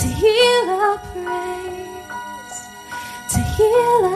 to hear our praise, to hear our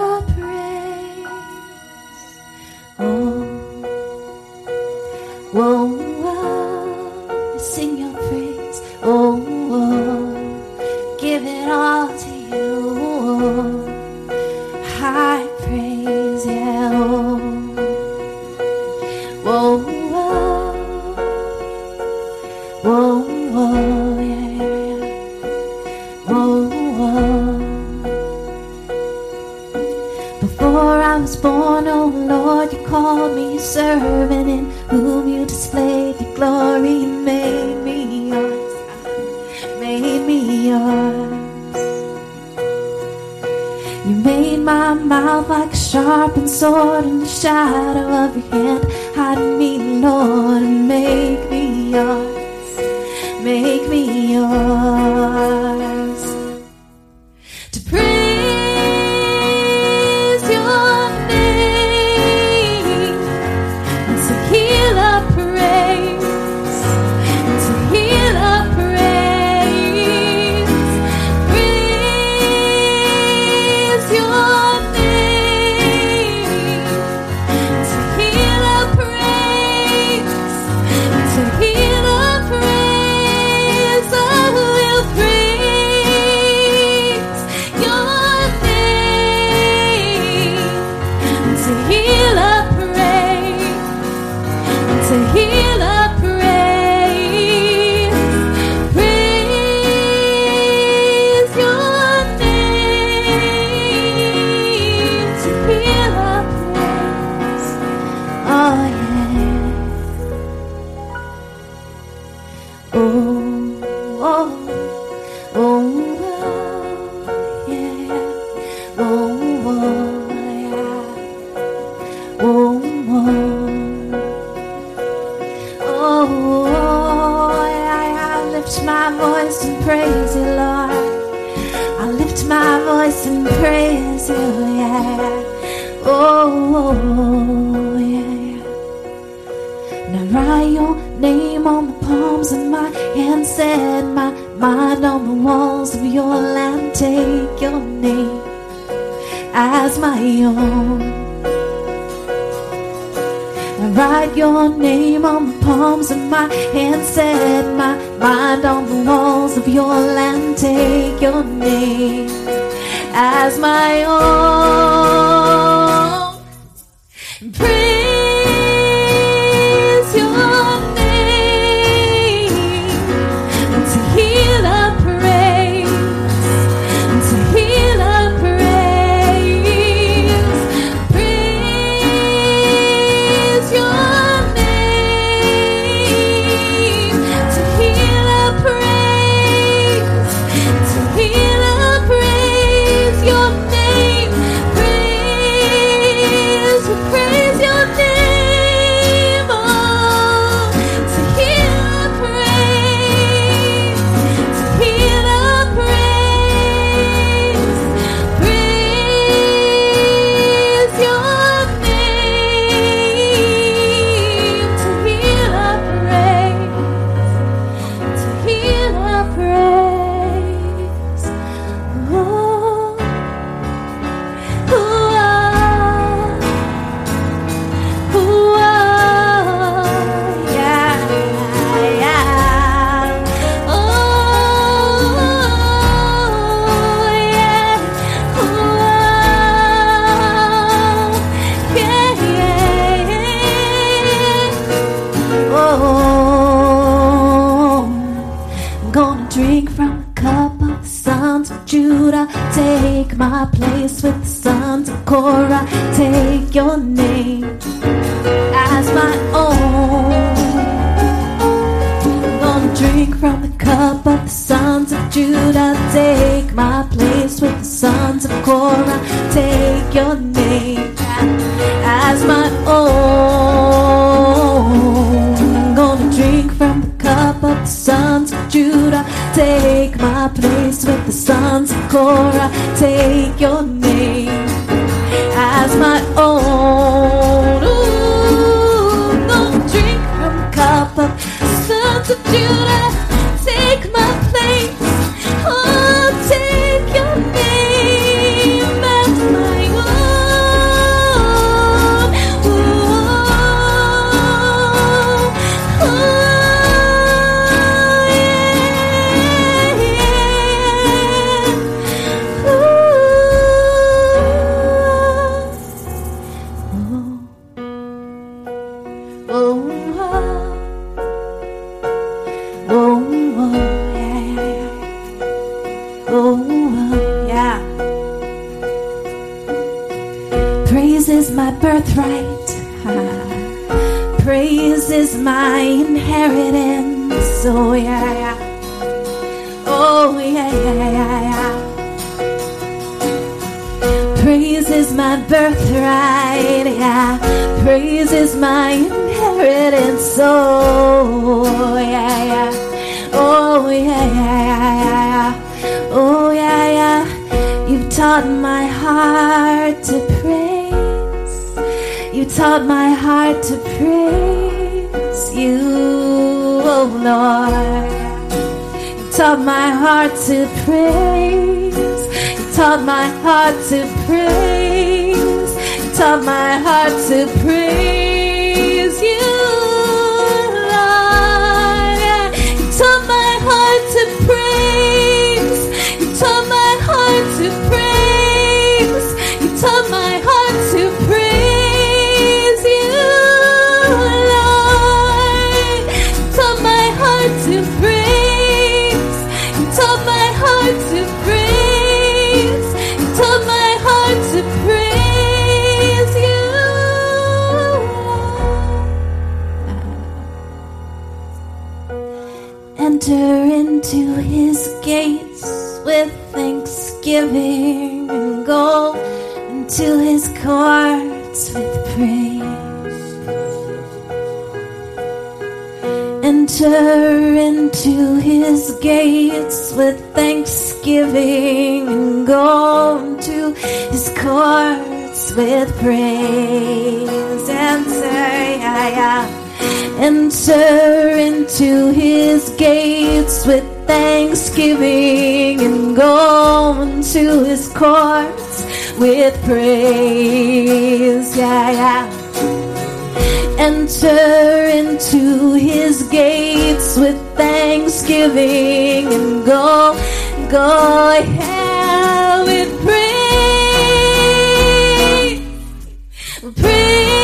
in take your name as my own. Bring alone. I'm gonna drink from the cup of the sons of Judah. Take my place with the sons of Korah. Take your Praise is my birthright. Praise is my inheritance. Oh, yeah, yeah. Oh, yeah, yeah, yeah, yeah. Praise is my birthright, yeah. Praise is my inheritance. Oh, yeah, yeah. Oh, yeah, yeah, yeah, yeah. Oh, yeah, yeah. You've taught my heart to praise. Taught my heart to praise you, oh Lord. You taught my heart to praise. You taught my heart to praise. You taught my heart to praise Enter into his gates with thanksgiving and go into his courts with praise. Yeah, yeah. Enter into his gates with thanksgiving and go, go ahead with praise. Praise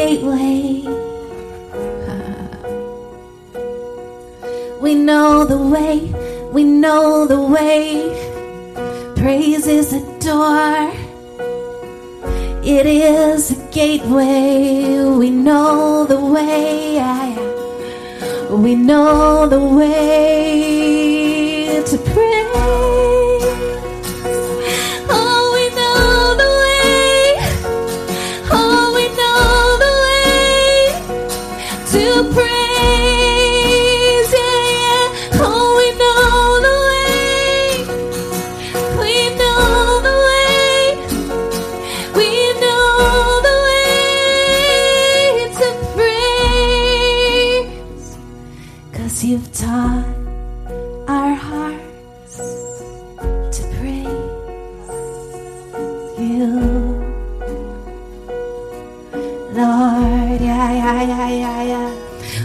gateway. We know the way. We know the way. Praise is a door. It is a gateway. We know the way. We know the way Lord, yeah, yeah, yeah, yeah, yeah.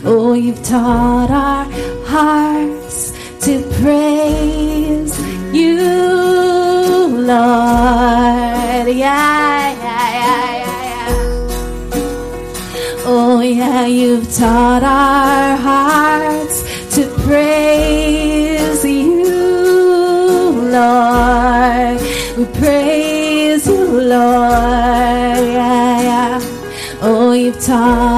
Oh, you've taught our hearts to praise you, Lord. Yeah, yeah, yeah, yeah, yeah. Oh, yeah, you've taught our Oh,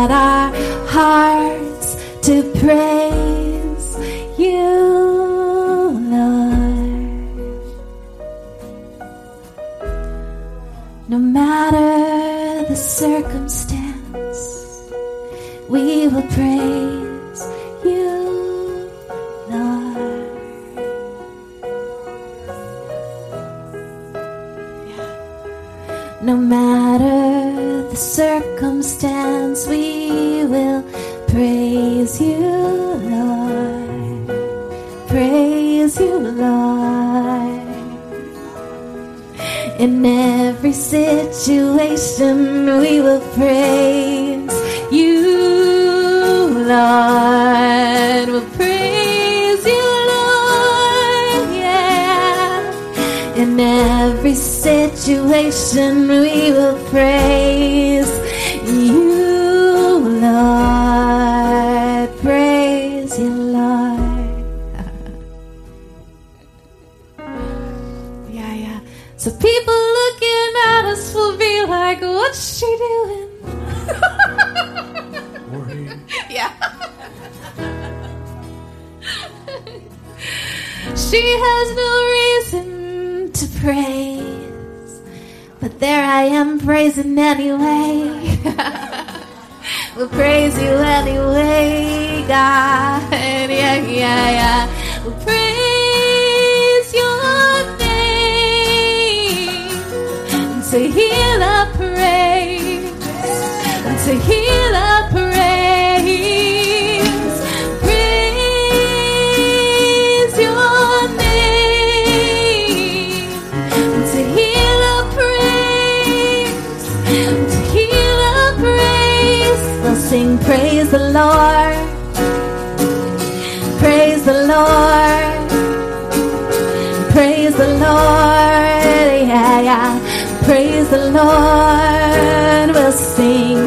No matter the circumstance, we will praise you, Lord. Praise you, Lord. In every situation, we will praise you, Lord. Every situation, we will praise you, Lord. Praise you, Lord. yeah, yeah. So people looking at us will be like, what's she doing? yeah. she has no reason praise, but there I am praising anyway. we'll praise you anyway, God. Yeah, yeah, yeah. We'll praise your name And to heal our praise, to heal Praise the Lord, yeah, yeah. Praise the Lord, we'll sing.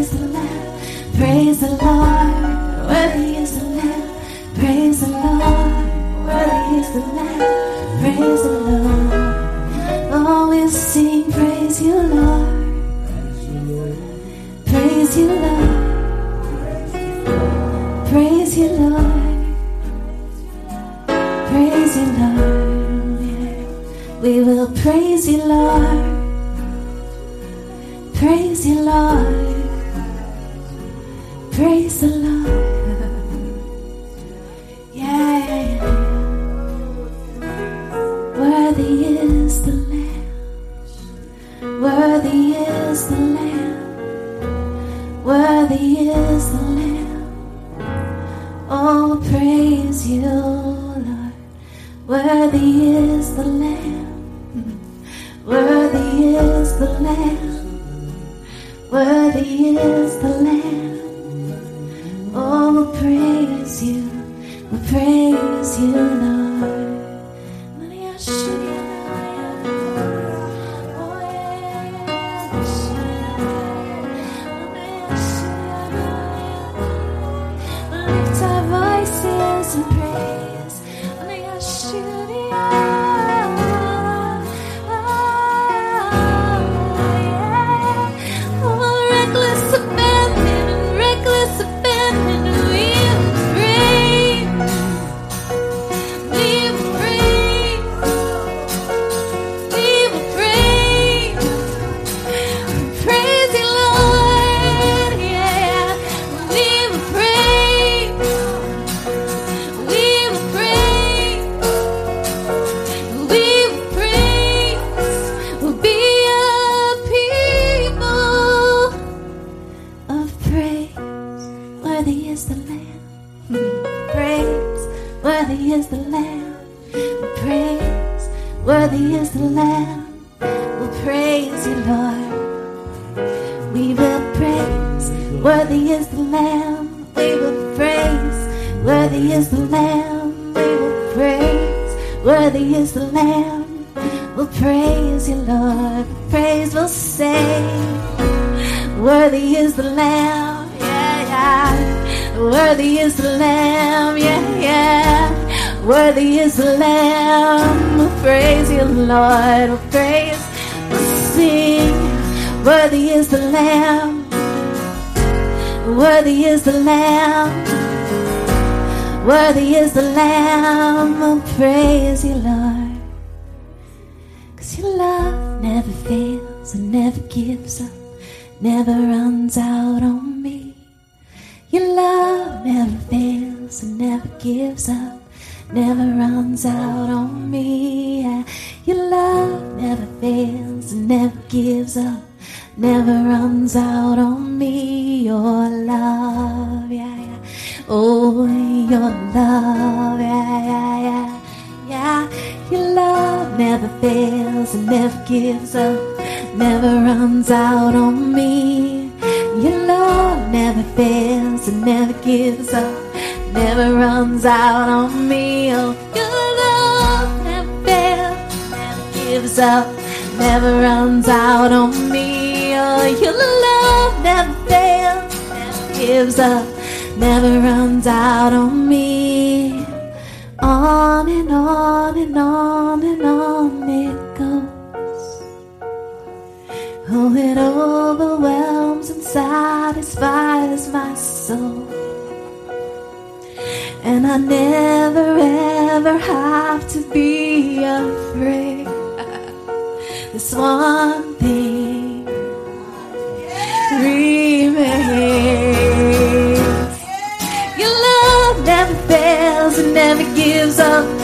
Is the Lamb. Praise the Lord, worthy is the Lamb. Praise the Lord, worthy is the Lamb. Praise the Lord. Oh, we'll sing, praise you, Lord. Praise you, Lord. Praise you, Lord. Praise you, Lord. We will praise you, Lord. Praise you, Lord. Praise the Lord. Yeah. Worthy is the Lamb. Worthy is the Lamb. Worthy is the Lamb. Oh, praise you, Lord. Worthy is the Lamb. Worthy is the Lamb. Worthy is the Lamb. Worthy is the Lamb. We'll praise you, Lord. Cause your love never fails and never gives up, never runs out on me. Your love never fails and never gives up, never runs out on me. Your love never fails and never gives up, never runs out on me. Your love, yeah. Oh, your love, yeah, yeah, yeah. Yeah, your love never fails and never gives up, never runs out on me. Your love never fails and never gives up, never runs out on me. Oh, your love never fails, never gives up, never runs out on me. Oh, your love never fails, never gives up, never runs out on me. On and on and on and on it goes. Oh, it overwhelms and satisfies my soul. And I never ever have to be afraid. This one thing never gives up,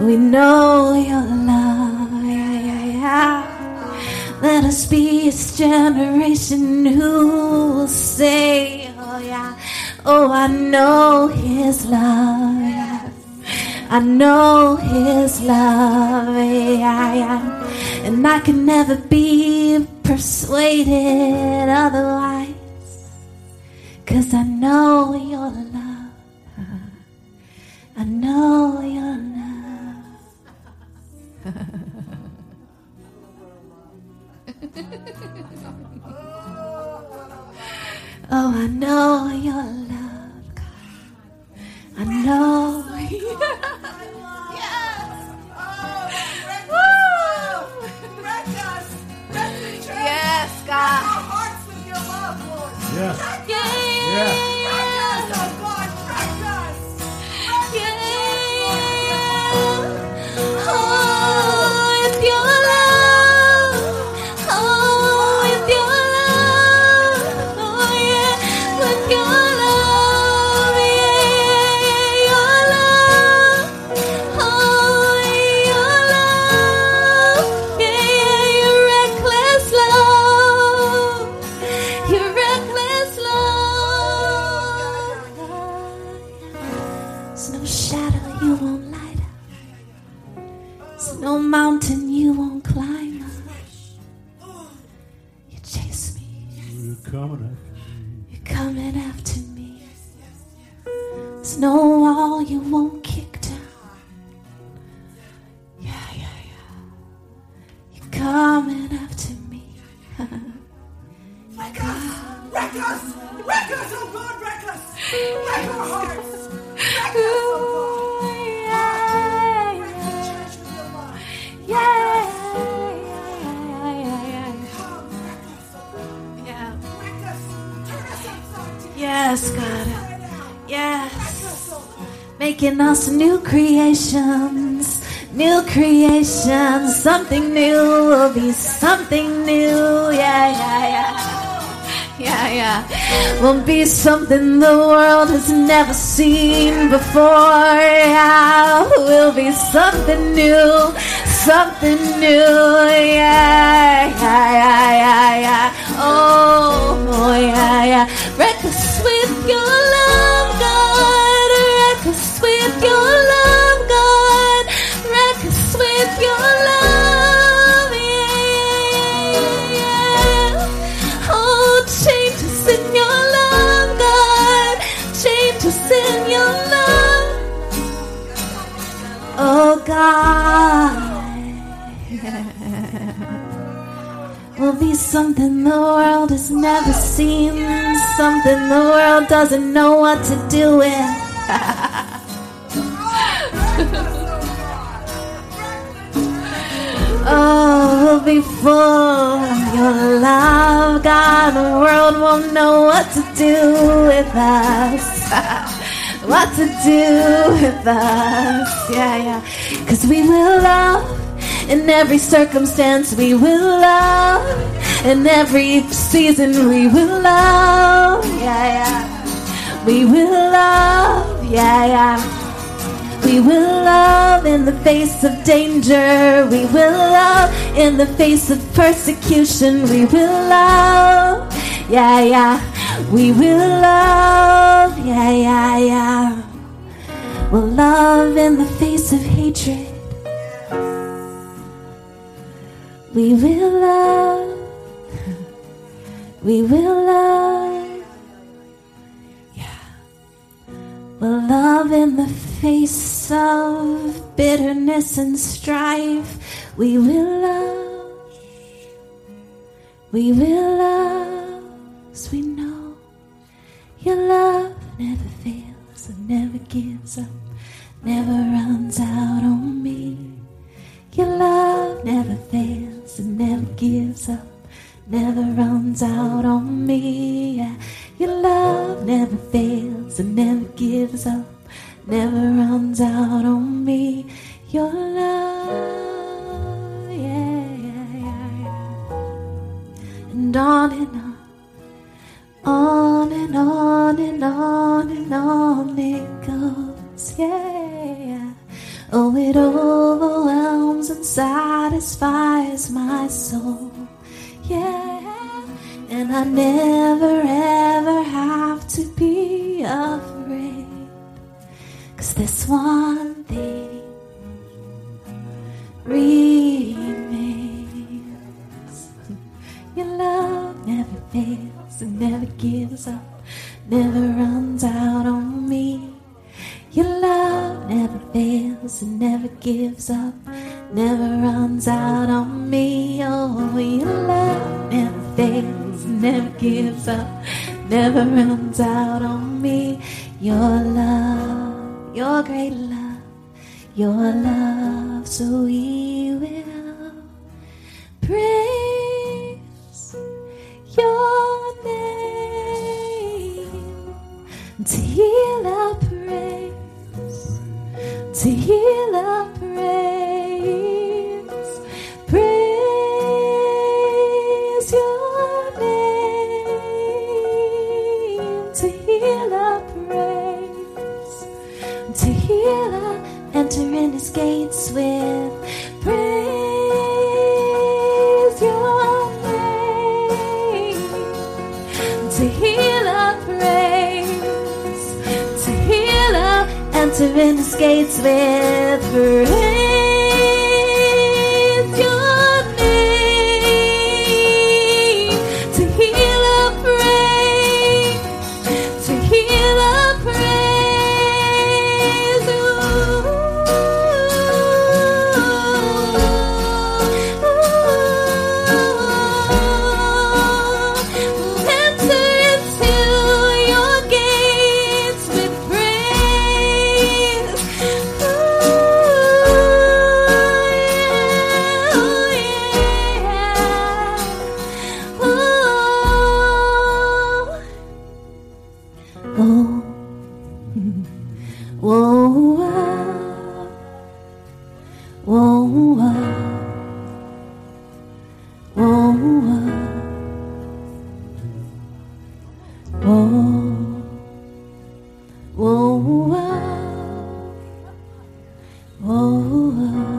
We know your love. Yeah, yeah, yeah. Let us be this generation who will say, Oh, yeah. Oh, I know his love. Yeah. I know his love. Yeah, yeah. And I can never be persuaded otherwise. Cause I know your love. I know your love. Oh, I know your love, God. I know. Yes, Woo! Yes, God. Yeah. Yeah. Wreck us! Wreck us, oh God, wreck us! Wreck our hearts! Wreck us, oh God! yeah, Wreck the church with your love. yeah, yeah, yeah. Come, wreck us, God. Yeah. Wreck us! Turn us upside down! Yes, God. Right now. Wreck Yes. oh. Making us new creations. New creations. Something new will be something new. Yeah, yeah, yeah. Yeah, yeah. Will be something the world has never seen before. Yeah, will be something new. Something new. Yeah, yeah, yeah, yeah, yeah. Oh, oh yeah, yeah. Wreck us with your love, God. Wreck us with your love, God. Will be something the world has never seen, something the world doesn't know what to do with. Oh, we'll be full of your love, God. The world won't know what to do with us. What to do with us. Yeah, yeah. Cause we will love in every circumstance. We will love in every season. We will love. Yeah, yeah. We will love. Yeah, yeah. We will love in the face of danger. We will love in the face of persecution. We will love. Yeah, yeah. We will love. Yeah, yeah, yeah. We'll love in the face of hatred. We will love. We will love. Yeah. We'll love in the face of bitterness and strife. We will love. We will love. we know your love never fails and never gives up, never runs out on me. Your love never fails and never gives up, never runs out on me. Yeah. Your love never fails and never gives up, never runs out on me. Your love, yeah, yeah, yeah, yeah. And on and on, on and on and on and on it goes, yeah. Oh, it overwhelms and satisfies my soul. Yeah. And I never ever have to be afraid. Cause this one thing remains. Your love never fails and never gives up, never runs out on me. Your love never fails and never gives up, never runs out on me. Oh, your love never fails and never gives up, never runs out on me. Your love, your great love, your love, so we will praise your to heal our praise, to heal our praise, praise your name. To heal our praise, to heal our enter in his gates with in his gates with praise. Whoa, whoa,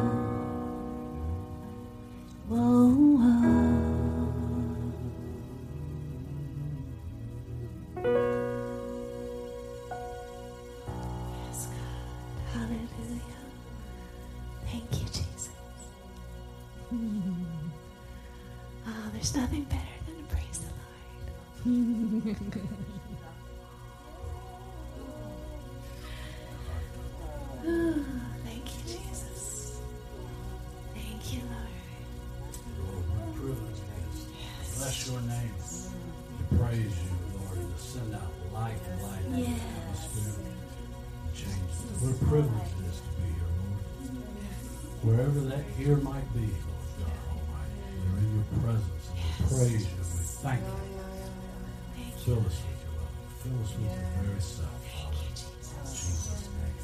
with your very self, Thank you, Jesus. Jesus' name.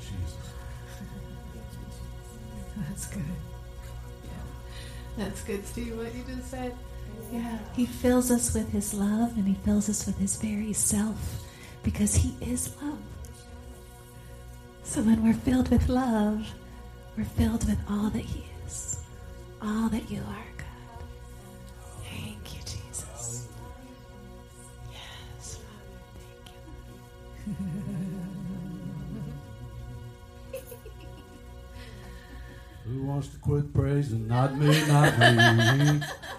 Jesus. That's good. Yeah. That's good, Steve, what you just said. Yeah. He fills us with his love and he fills us with his very self because he is love. So when we're filled with love, we're filled with all that he is, all that you are, wants to quit praising? Not me, not me.